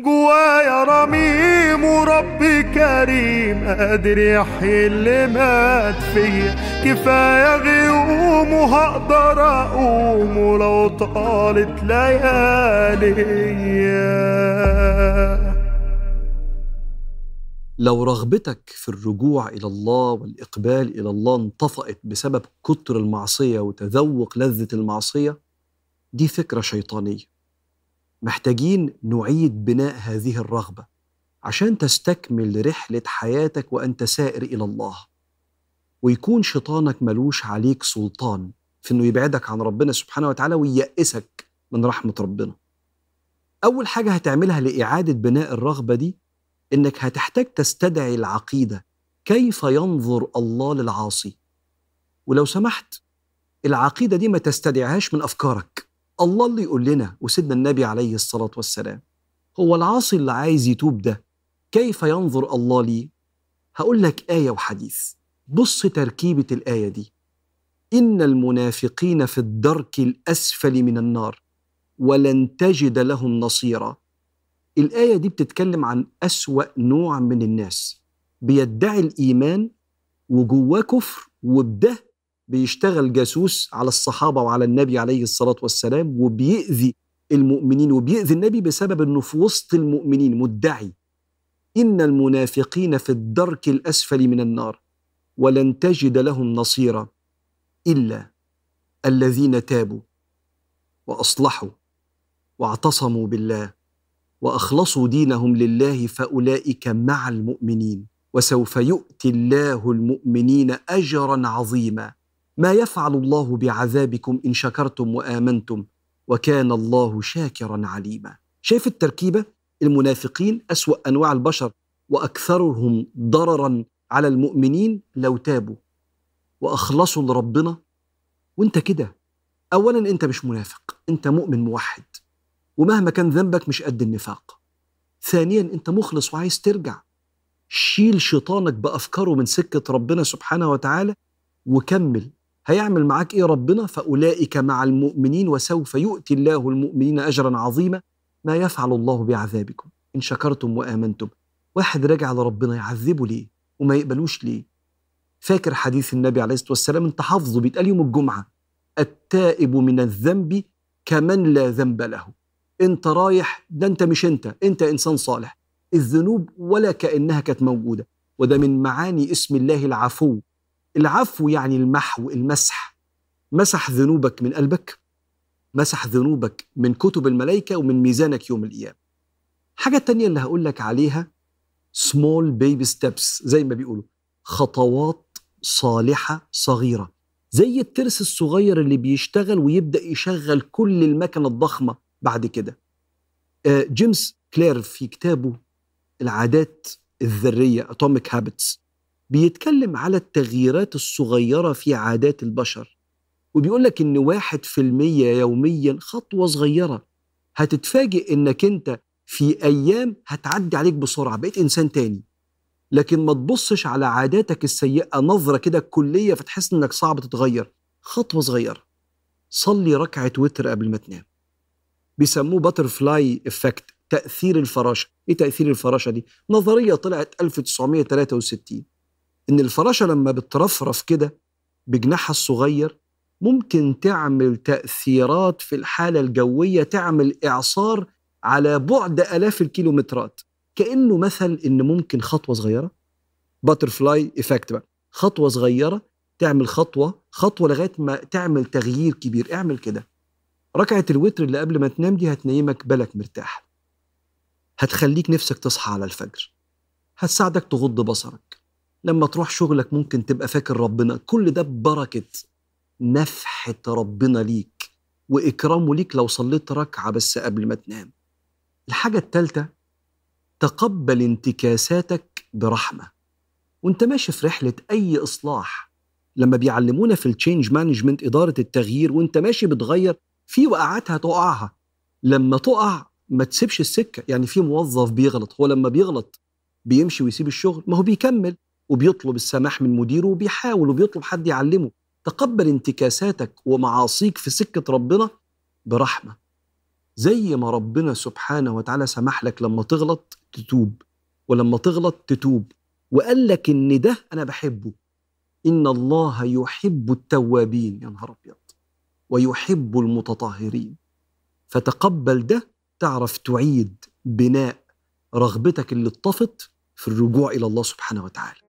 جوايا رميم وربي كريم قادر يحيي اللي مات فيا. كفاية غيوم وهقدر أقوم ولو طالت ليالي لو رغبتك في الرجوع إلى الله والإقبال إلى الله انطفأت بسبب كتر المعصية وتذوق لذة المعصية دي فكرة شيطانية. محتاجين نعيد بناء هذه الرغبة عشان تستكمل رحلة حياتك وأنت سائر إلى الله. ويكون شيطانك ملوش عليك سلطان في إنه يبعدك عن ربنا سبحانه وتعالى وييأسك من رحمة ربنا. أول حاجة هتعملها لإعادة بناء الرغبة دي إنك هتحتاج تستدعي العقيدة. كيف ينظر الله للعاصي؟ ولو سمحت العقيدة دي ما تستدعيهاش من أفكارك. الله اللي يقول لنا وسيدنا النبي عليه الصلاة والسلام هو العاصي اللي عايز يتوب ده كيف ينظر الله ليه هقول لك آية وحديث. بص تركيبة الآية دي. إن المنافقين في الدرك الأسفل من النار ولن تجد لهم نصيرا. الآية دي بتتكلم عن أسوأ نوع من الناس. بيدعي الإيمان وجواه كفر وبده بيشتغل جاسوس على الصحابة وعلى النبي عليه الصلاة والسلام وبيأذي المؤمنين وبيأذي النبي بسبب أنه في وسط المؤمنين مدعي. إن المنافقين في الدرك الأسفل من النار ولن تجد لهم نصيرا إلا الذين تابوا وأصلحوا واعتصموا بالله وأخلصوا دينهم لله فأولئك مع المؤمنين. وسوف يؤتي الله المؤمنين أجرا عظيما. ما يفعل الله بعذابكم إن شكرتم وآمنتم وكان الله شاكرا عليما. شايف التركيبة؟ المنافقين أسوأ أنواع البشر وأكثرهم ضررا على المؤمنين لو تابوا. وأخلصوا لربنا. وأنت كده. اولا أنت مش منافق. أنت مؤمن موحد. ومهما كان ذنبك مش قد النفاق. ثانيا أنت مخلص وعايز ترجع. شيل شيطانك بأفكاره من سكة ربنا سبحانه وتعالى وكمل. هيعمل معاك إيه ربنا؟ فأولئك مع المؤمنين وسوف يؤتي الله المؤمنين اجرا عظيما ما يفعل الله بعذابكم. إن شكرتم وآمنتم. واحد راجع لربنا يعذبه ليه؟ وما يقبلوش ليه؟ فاكر حديث النبي عليه الصلاة والسلام؟ أنت حافظه بيتقال يوم الجمعة. التائب من الذنب كمن لا ذنب له. أنت رايح ده أنت مش أنت أنت إنسان صالح. الذنوب ولا كأنها كانت موجودة. وده من معاني اسم الله العفو. العفو يعني المحو المسح. مسح ذنوبك من قلبك. مسح ذنوبك من كتب الملائكة ومن ميزانك يوم القيامة. حاجة تانية اللي هقول لك عليها small baby steps زي ما بيقولوا خطوات صالحة صغيرة. زي الترس الصغير اللي بيشتغل ويبدأ يشغل كل المكنة الضخمة بعد كده. آه، جيمس كلير في كتابه العادات الذرية Atomic Habits. بيتكلم على التغييرات الصغيرة في عادات البشر وبيقول لك إن واحد في المية يوميا خطوة صغيرة. هتتفاجئ إنك أنت في أيام هتعدي عليك بسرعة بقيت إنسان تاني. لكن ما تبصش على عاداتك السيئة نظرة كده كلية فتحس إنك صعب تتغير. خطوة صغيرة. صلي ركعة وتر قبل ما تنام. بيسموه butterfly effect تأثير الفراشة. إيه تأثير الفراشة دي؟ نظرية طلعت 1963 إن الفراشة لما بترفرف كده بجناحها الصغير ممكن تعمل تأثيرات في الحالة الجوية تعمل إعصار على بعد آلاف الكيلومترات. كأنه مثل إن ممكن خطوة صغيرة butterfly effect بقى خطوة صغيرة تعمل خطوة خطوة لغاية ما تعمل تغيير كبير. اعمل كده. ركعة الوتر اللي قبل ما تنام دي هتنيمك بالك مرتاح. هتخليك نفسك تصحى على الفجر. هتساعدك تغض بصرك. لما تروح شغلك ممكن تبقى فاكر ربنا. كل ده ببركة نفحة ربنا ليك وإكرامه ليك لو صليت ركعة بس قبل ما تنام. الحاجة التالتة تقبل انتكاساتك برحمة. وأنت ماشي في رحلة أي إصلاح لما بيعلمونا في ال change management إدارة التغيير وأنت ماشي بتغير في وقعات هتقعها. لما تقع ما تسيبش السكة. يعني في موظف بيغلط هو لما بيغلط بيمشي ويسيب الشغل ما هو بيكمل. وبيطلب السماح من مديره وبيحاول وبيطلب حد يعلمه. تقبل انتكاساتك ومعاصيك في سكة ربنا برحمة. زي ما ربنا سبحانه وتعالى سمح لك لما تغلط تتوب ولما تغلط تتوب. وقال لك إن ده أنا بحبه. إن الله يحب التوابين يا نهار أبيض. ويحب المتطهرين. فتقبل ده تعرف تعيد بناء رغبتك اللي اتطفت في الرجوع إلى الله سبحانه وتعالى.